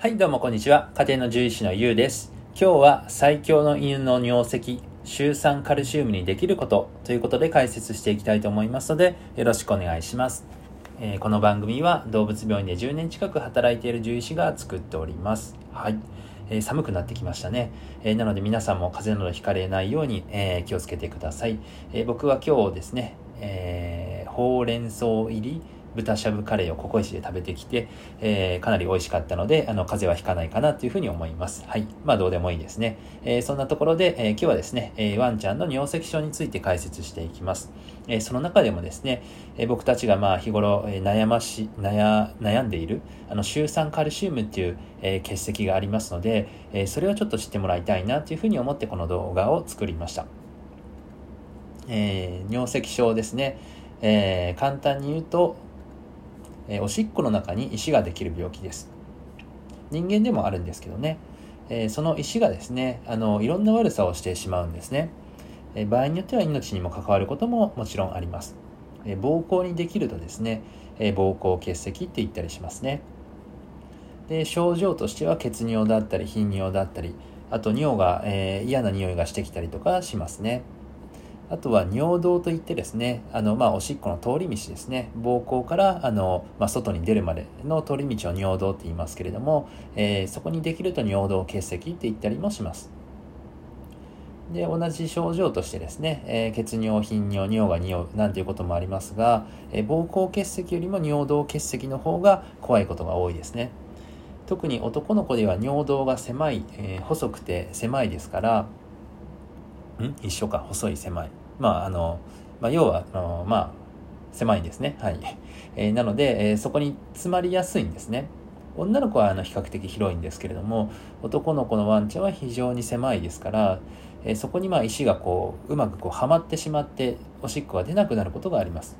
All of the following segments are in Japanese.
はい、どうもこんにちは。家庭の獣医師のゆうです。今日は最強の犬の尿石、シュ酸カルシウムにできることということで解説していきたいと思いますので、よろしくお願いします。えーこの番組は動物病院で10年近く働いている獣医師が作っております。はい。えー寒くなってきましたね。えーなので皆さんも風邪などひかれないように、え気をつけてください。え僕は今日ですね、えーほうれん草入り豚しゃぶカレーをココイチで食べてきて、えーかなり美味しかったので、あの、風邪はひかないかなというふうに思います。はい。まあ、どうでもいいですね。えーそんなところで、えー今日はですね、えーワンちゃんの尿石症について解説していきます。えーその中でもですね、えー僕たちがまあ、日頃、えー悩まし、悩、悩んでいる、あの、シュ酸カルシウムっていう、えー結石がありますので、えーそれをちょっと知ってもらいたいなというふうに思ってこの動画を作りました。えー尿石症ですね。えー簡単に言うと、えーおしっこの中に石ができる病気です。人間でもあるんですけどね、えーその石がですね、あの、いろんな悪さをしてしまうんですね。えー場合によっては命にも関わることももちろんあります。えー膀胱にできるとですね、えー膀胱結石って言ったりしますね。で、症状としては血尿だったり頻尿だったり、あと尿が、えー嫌な匂いがしてきたりとかしますね。あとは尿道といってですね、あの、まあ、おしっこの通り道ですね。膀胱から、あの、まあ、外に出るまでの通り道を尿道って言いますけれども、えーそこにできると尿道結石って言ったりもします。で、同じ症状としてですね、えー血尿、頻尿、尿が匂うなんていうこともありますが、えー膀胱結石よりも尿道結石の方が怖いことが多いですね。特に男の子では尿道が狭い、えー細くて狭いですから、ん？一緒か、細い狭い。まあ、あの、まあ、要は、あのまあ、狭いんですね。はい。えーなので、えーそこに詰まりやすいんですね。女の子はあの比較的広いんですけれども、男の子のワンちゃんは非常に狭いですから、えーそこにまあ石がこう、うまくこうはまってしまって、おしっこが出なくなることがあります。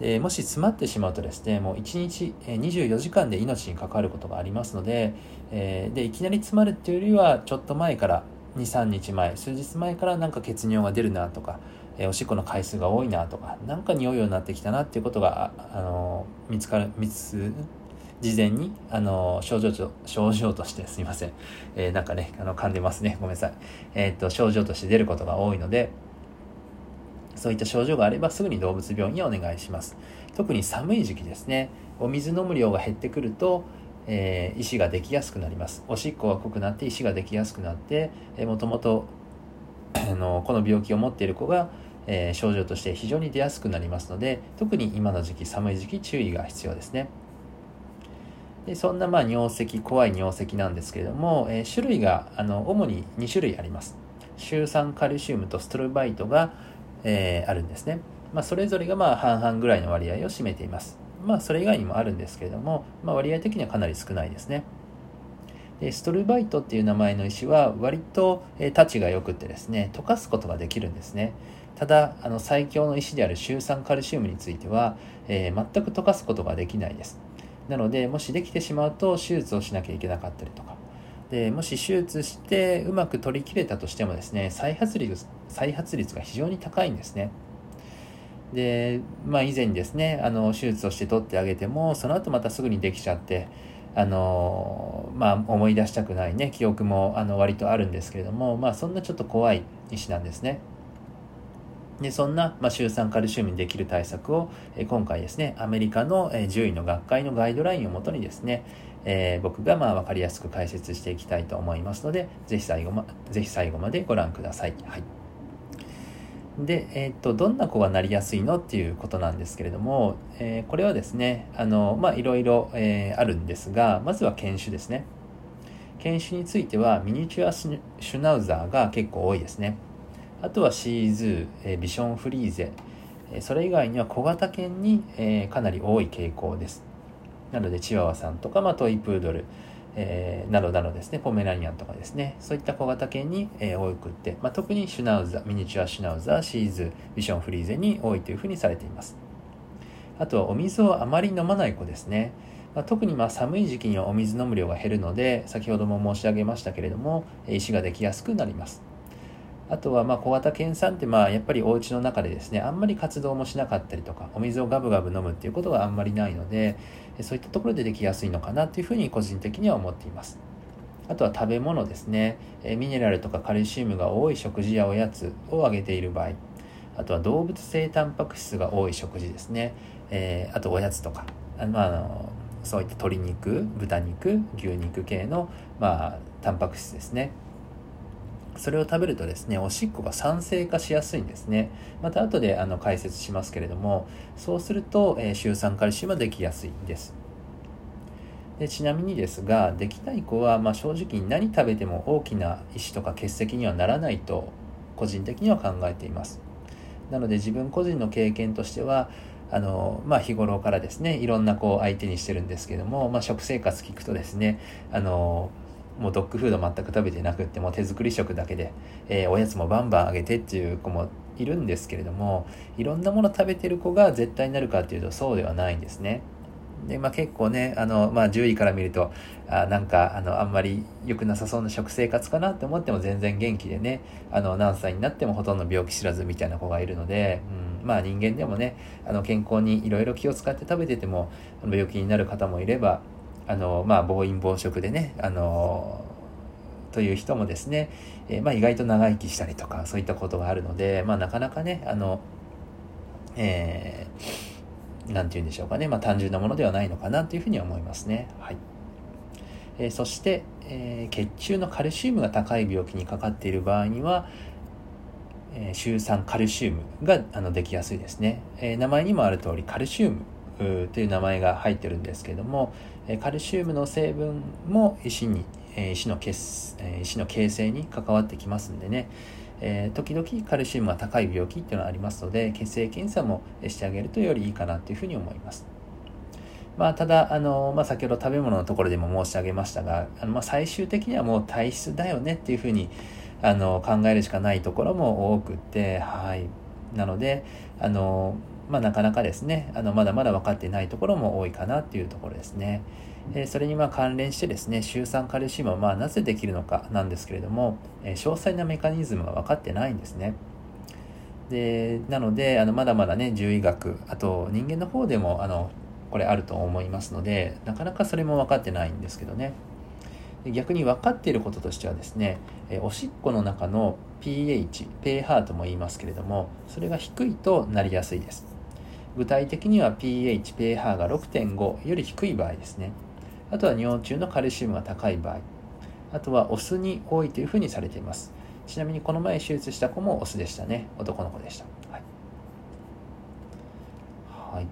でもし詰まってしまうとですね、もう1日え24時間で命に関わることがありますので、えーで、いきなり詰まるっていうよりは、ちょっと前から、2、3日前、数日前からなんか血尿が出るなとか、えおしっこの回数が多いなとか、なんか匂うようになってきたなっていうことが、あの見つかる、見つ、事前に、あの症状と、症状としてすいません。えーなんかね、あの、噛んでますね。ごめんなさい。えーっと、症状として出ることが多いので、そういった症状があればすぐに動物病院へお願いします。特に寒い時期ですね。お水飲む量が減ってくると、えー石ができやすくなります。おしっこが濃くなって石ができやすくなって、えーもともとあのこの病気を持っている子が、えー症状として非常に出やすくなりますので、特に今の時期、寒い時期、注意が必要ですね。でそんなまあ尿石、怖い尿石なんですけれども、えー種類があの主に2種類あります。シ酸カルシウムとストロバイトが、えーあるんですね。まあ、それぞれがまあ半々ぐらいの割合を占めています。まあ、それ以外にもあるんですけれども、まあ、割合的にはかなり少ないですね。でストルバイトっていう名前の石は割と、えー、タチが良くてですね、溶かすことができるんですね。ただ、あの最強の石であるシュウ酸カルシウムについては、えー全く溶かすことができないです。なので、もしできてしまうと手術をしなきゃいけなかったりとか、でもし手術してうまく取り切れたとしてもですね再発率再発率が非常に高いんですね。でまあ以前ですねあの手術をして取ってあげてもその後またすぐにできちゃってあのまあ思い出したくないね記憶もあの割とあるんですけれどもまあそんなちょっと怖い石なんですね。でそんな、まあ、シュ酸カルシウムにできる対策を、えー今回ですね、アメリカの、えー獣医の学会のガイドラインをもとにですね、えー僕がまあ分かりやすく解説していきたいと思いますので、ぜひ最後まぜひ最後までご覧ください。はい。で、えーっと、どんな子がなりやすいのっていうことなんですけれども、えこれはですね、あの、まあ、いろいろ、えあるんですが、まずは犬種ですね。犬種については、ミニチュアシュナウザーが結構多いですね。あとはシーズー、ビションフリーゼ、それ以外には小型犬に、かなり多い傾向です。なので、チワワさんとか、まあ、トイプードル、えーなどなどですね、ポメラニアンとかですね、そういった小型犬に、えー多くって、まあ、特にシュナウザ、ミニチュアシュナウザ、シーズ、ビションフリーゼに多いというふうにされています。あとはお水をあまり飲まない子ですね。まあ、特にまあ寒い時期にはお水飲む量が減るので、先ほども申し上げましたけれども、石ができやすくなります。あとはまあ小型犬さんってまあやっぱりお家の中でですねあんまり活動もしなかったりとかお水をガブガブ飲むっていうことがあんまりないのでそういったところでできやすいのかなっていうふうに個人的には思っています。あとは食べ物ですね。ミネラルとかカルシウムが多い食事やおやつをあげている場合。あとは動物性タンパク質が多い食事ですね、えー、あとおやつとか。あの、あのそういった鶏肉豚肉牛肉系の、まあ、タンパク質ですね。それを食べるとですねおしっこが酸性化しやすいんですね。また後であの解説しますけれどもそうすると、えー、シュウ酸カルシウムはできやすいんです。でちなみにですができない子は、まあ、正直に何食べても大きな石とか結石にはならないと個人的には考えています。なので自分個人の経験としてはあの、まあ、日頃からですねいろんな子を相手にしてるんですけども、まあ、食生活聞くとですねあのもうドッグフード全く食べてなくってもう手作り食だけで、えー、おやつもバンバンあげてっていう子もいるんですけれどもいろんなもの食べてる子が絶対になるかっていうとそうではないんですね。で、まあ、結構ね、あの、まあ、獣医から見ると、あなんか、あの、あんまり良くなさそうな食生活かなって思っても全然元気でね、あの、何歳になってもほとんど病気知らずみたいな子がいるので、うん、まあ人間でもね、あの、健康にいろいろ気を使って食べてても、病気になる方もいれば、あの、まあ、暴飲暴食でね、あの、という人もですね、えー、まあ、意外と長生きしたりとか、そういったことがあるので、まあ、なかなかね、あの、えー何て言うんでしょうかね、まあ、単純なものではないのかなというふうに思いますね。はいえー、そして、えー、血中のカルシウムが高い病気にかかっている場合には、えー、シュウ酸カルシウムがあのできやすいですね、えー、名前にもある通りカルシウムという名前が入ってるんですけども、カルシウムの成分も石に、石の結、石の形成に関わってきますんでね、え、時々カルシウムが高い病気っていうのがありますので血液検査もしてあげるとよりいいかなというふうに思います。まあ、ただ、あの、まあ、先ほど食べ物のところでも申し上げましたが、あのまあ、最終的にはもう体質だよねっていうふうにあの考えるしかないところも多くって、はい。なので、あの、まあ、なかなかですね、あのまだまだ分かってないところも多いかなっていうところですね。えそれにま関連してですね、シュウ酸カルシウムはまあなぜできるのかなんですけれども、え詳細なメカニズムが分かってないんですね。で、なので、あのまだまだね、獣医学、あと人間の方でも、あの、これあると思いますので、なかなかそれも分かってないんですけどね。逆に分かっていることとしてはですね、おしっこの中の pH、pH とも言いますけれども、それが低いとなりやすいです。具体的には pH、pH が6.5より低い場合ですね。あとは尿中のカルシウムが高い場合。あとはオスに多いというふうにされています。ちなみにこの前手術した子もオスでしたね。男の子でした。はい、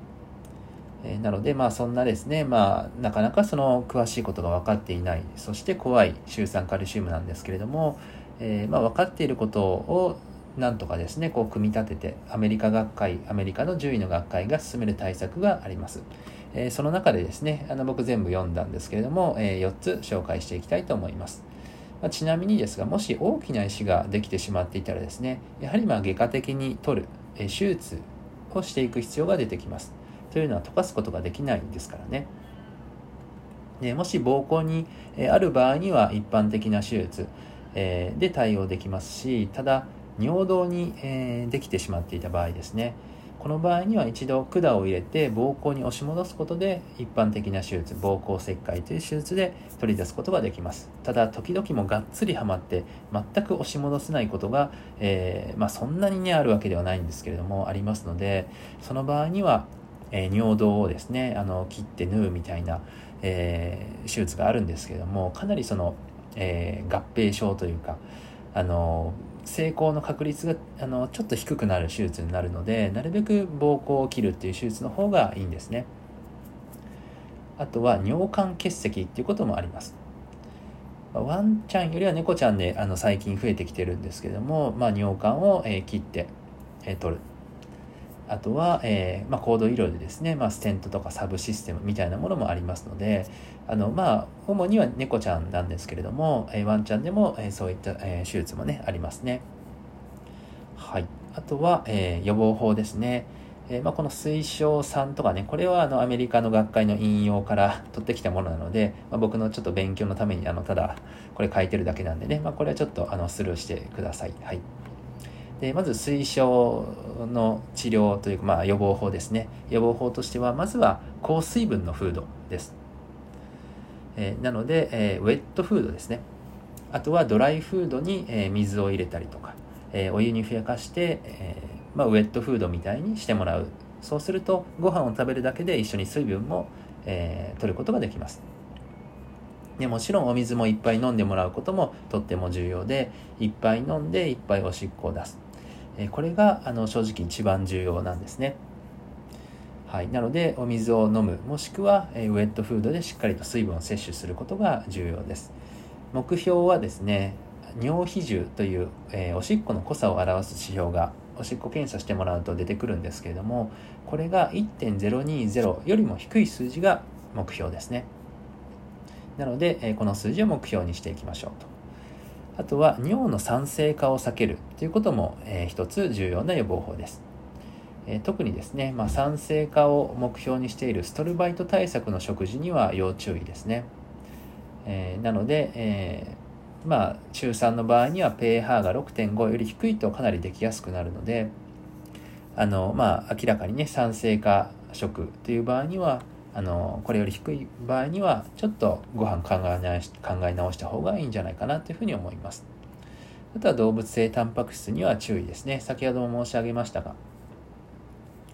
え、なのでまあそんなですね。まあなかなかその詳しいことが分かっていない。そして怖いシュウ酸カルシウムなんですけれども、えー、まあ分かっていることをなんとかですねこう組み立ててアメリカ学会アメリカの獣医の学会が進める対策がありますえその中でですね、あの僕全部読んだんですけれども、え4つ紹介していきたいと思います。まちなみにですが、もし大きな石ができてしまっていたらですね、やはりまあ外科的に取る、え手術をしていく必要が出てきます。というのは溶かすことができないんですからね。でもし膀胱にえある場合には一般的な手術えで対応できますし、ただ尿道にえできてしまっていた場合ですね、この場合には一度管を入れて膀胱に押し戻すことで一般的な手術膀胱切開という手術で取り出すことができます。ただ時々もがっつりはまって全く押し戻せないことが、えー、まあ、そんなにねあるわけではないんですけれどもありますのでその場合には、えー、尿道をですねあの切って縫うみたいな、えー、手術があるんですけれどもかなりその、え合併症というかあの成功の確率があのちょっと低くなる手術になるのでなるべく膀胱を切るっていう手術の方がいいんですね。あとは尿管結石っていうこともあります。ワンちゃんよりは猫ちゃんであの最近増えてきてるんですけども、まあ、尿管を、えー、切って、えー、取る。あとは、えーまあ、高度医療でですね、まあ、ステントとかサブシステムみたいなものもありますのであの、まあ、主には猫ちゃんなんですけれども、えー、ワンちゃんでも、えー、そういった、えー、手術もねありますね。はい、あとは、えー、予防法ですね。えー、まあ、この推奨3とかね、これはあのアメリカの学会の引用から 取ってきたものなので、まあ、僕のちょっと勉強のためにあのただこれ書いてるだけなんでね、まあ、これはちょっとあのスルーしてください。はい。でまず推奨の治療というか、まあ、予防法ですね。予防法としては、まずは高水分のフードです。えー、なので、えー、ウェットフードですね。あとはドライフードに、えー、水を入れたりとか、えお湯にふやかして、えまあ、ウェットフードみたいにしてもらうそうするとご飯を食べるだけで一緒に水分も、え、取ることができますでもちろんお水もいっぱい飲んでもらうこともとっても重要でいっぱい飲んでいっぱいおしっこを出す、え、これがあの正直一番重要なんですね。はい、なのでお水を飲むもしくは、え、ウェットフードでしっかりと水分を摂取することが重要です。目標はですね尿比重という、えー、おしっこの濃さを表す指標がおしっこ検査してもらうと出てくるんですけれどもこれが1.020よりも低い数字が目標ですね。なので、えこの数字を目標にしていきましょうと。あとは尿の酸性化を避けるということも、えー、一つ重要な予防法です、えー、特にですね、まあ、酸性化を目標にしているストルバイト対策の食事には要注意ですね、えー、なので、えまあ、中3の場合には pH が6.5より低いとかなりできやすくなるので、あの、まあ、明らかにね、酸性化食という場合には、あの、これより低い場合には、ちょっとご飯考え直し考え直した方がいいんじゃないかなというふうに思います。あとは動物性タンパク質には注意ですね。先ほども申し上げましたが、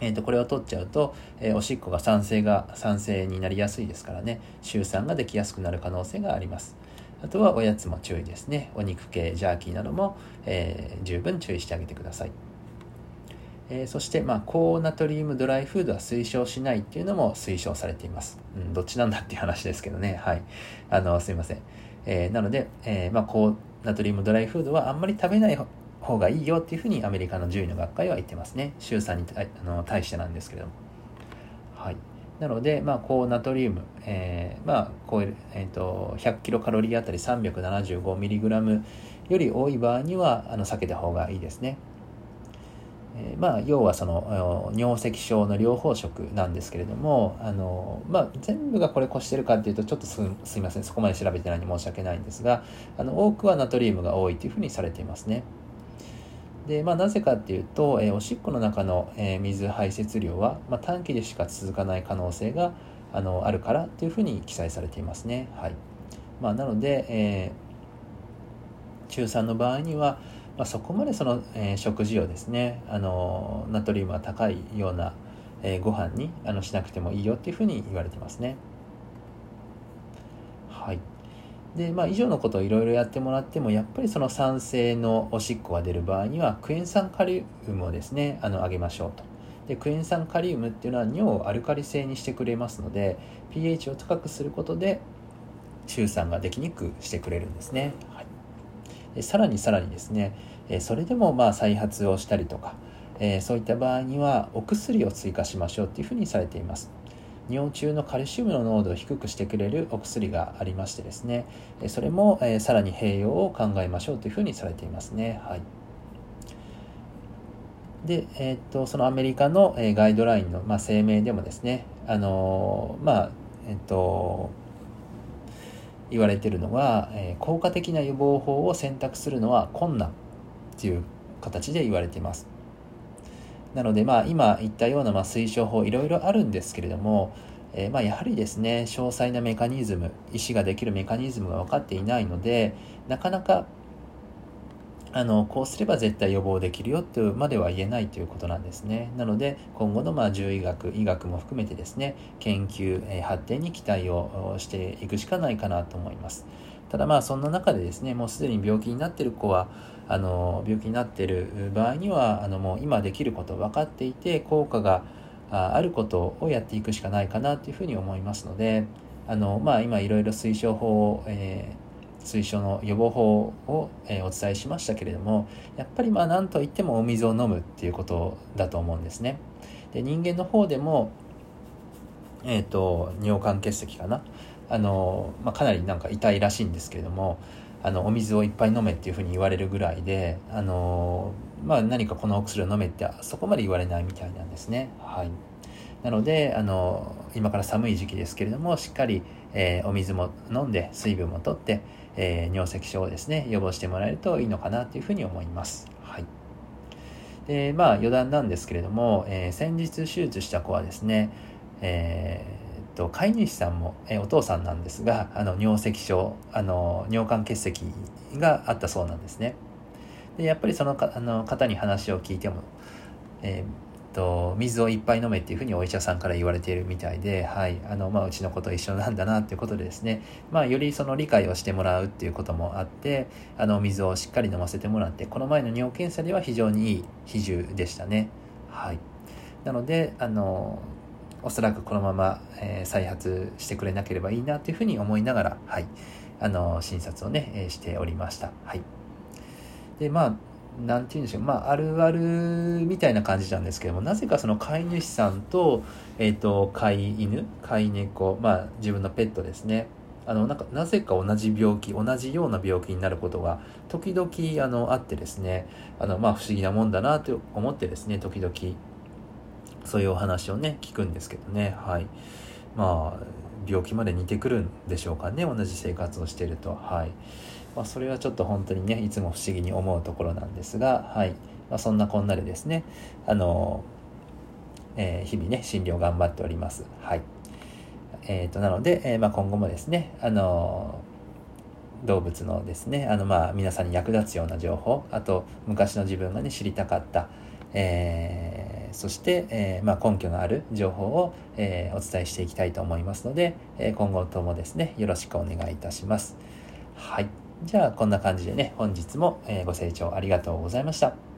えー、とこれを取っちゃうと、えー、おしっこが酸性が酸性になりやすいですからね、臭酸ができやすくなる可能性があります。あとはおやつも注意ですね。お肉系、ジャーキーなども、えー、十分注意してあげてください。えー、そして、まあ、高ナトリウムドライフードは推奨しないっていうのも推奨されています。うん、どっちなんだっていう話ですけどね。はい。あの、すいません。えー、なので、えー、まあ、高ナトリウムドライフードはあんまり食べない方がいいよっていうふうにアメリカの獣医の学会は言ってますね。週さんにあの対してなんですけれども。はい。なので、まあ、高ナトリウム、えー、まあ、こう、えっ、ー、と、100キロカロリーあたり375ミリグラムより多い場合には、あの、避けた方がいいですね。えー、まあ、要はその、尿石症の療法食なんですけれども、あの、まあ、全部がこれ越してるかっていうと、ちょっとすすいません、そこまで調べてないんで申し訳ないんですが、あの、多くはナトリウムが多いというふうにされていますね。で、まあ、なぜかっていうと、えー、おしっこの中の、えー、水排泄量は、まあ、短期でしか続かない可能性があのあるからというふうに記載されていますね。はいまあ、なので、えー、中3の場合には、まあ、そこまでその、えー、食事をですねあのナトリウムが高いような、えー、ご飯にあのしなくてもいいよっていうふうに言われてますね。はいで、まあ、以上のことをいろいろやってもらっても、やっぱりその酸性のおしっこが出る場合には、クエン酸カリウムをですね、あの、あげましょうと。で、クエン酸カリウムっていうのは尿をアルカリ性にしてくれますので、pH を高くすることで、中酸ができにくくしてくれるんですね。はい、さらにさらにですね、それでもまあ再発をしたりとか、そういった場合にはお薬を追加しましょうっていうふうにされています。尿中のカルシウムの濃度を低くしてくれるお薬がありましてですねそれも、さらに併用を考えましょうというふうにされていますね。はいで、えー、っとそのアメリカの、ガイドラインの、まあ、声明でもですね、あの、まあえっと言われてるのが、えー、効果的な予防法を選択するのは困難っていう形で言われています。なので、まあ、今言ったようなま推奨法いろいろあるんですけれども、えー、まあやはりですね詳細なメカニズム医師ができるメカニズムが分かっていないのでなかなかあのこうすれば絶対予防できるよとまでは言えないということなんですね。なので今後のまあ獣医学医学も含めてですね研究、え、発展に期待をしていくしかないかなと思います。ただまあそんな中でですねもうすでに病気になっている子はあの病気になっている場合にはあのもう今できること分かっていて効果があることをやっていくしかないかなというふうに思いますのであの、まあ、今いろいろ推奨法を、えー、推奨の予防法を、え、お伝えしましたけれどもやっぱりまあ何といってもお水を飲むっていうことだと思うんですね。で人間の方でもえーと、と尿管結石かなあの、まあ、かなりなんか痛いらしいんですけれどもあのお水をいっぱい飲めっていうふうに言われるぐらいで、あのまあ、何かこのお薬を飲めってそこまで言われないみたいなんですね。はい、なのであの今から寒い時期ですけれどもしっかり、えー、お水も飲んで水分もとって、えー、尿石症をですね予防してもらえるといいのかなというふうに思います。はいでまあ余談なんですけれども、えー、先日手術した子はですね、えーと、飼い主さんも、えお父さんなんですが、あの尿石症、あの尿管結石があったそうなんですね。でやっぱりそのかあの方に話を聞いても、えー、と水をいっぱい飲めっていうふうにお医者さんから言われているみたいで、はいあのまあ、うちの子と一緒なんだなっていうことでですね、まあ、よりその理解をしてもらうっていうこともあってあの水をしっかり飲ませてもらってこの前の尿検査では非常にいい比重でしたね。はい、なのであのおそらくこのまま、えー、再発してくれなければいいなというふうに思いながら、はい、あの診察をね、えー、しておりました。はい、でまあなんて言うんでしょう、まあ、あるあるみたいな感じなんですけどもなぜかその飼い主さんと,、えーと、飼い犬飼い猫、まあ、自分のペットですね。あのなんかなぜか同じ病気同じような病気になることが時々あのあってですね。あの、まあ、不思議なもんだなと思ってですね時々そういうお話をね聞くんですけどね。はい。まあ病気まで似てくるんでしょうかね。同じ生活をしていると。はい、まあ、それはちょっと本当にねいつも不思議に思うところなんですが。はい、まあ、そんなこんなでですね。あの、えー、日々ね診療頑張っております。はい。えーと、なので、えー、まあ、今後もですねあの動物のですねあのまあ皆さんに役立つような情報あと昔の自分がね知りたかった、えーそして、えー、まあ、根拠のある情報を、えー、お伝えしていきたいと思いますので、え今後ともですね、よろしくお願いいたします。はい。じゃあ、こんな感じでね、本日も、えご清聴ありがとうございました。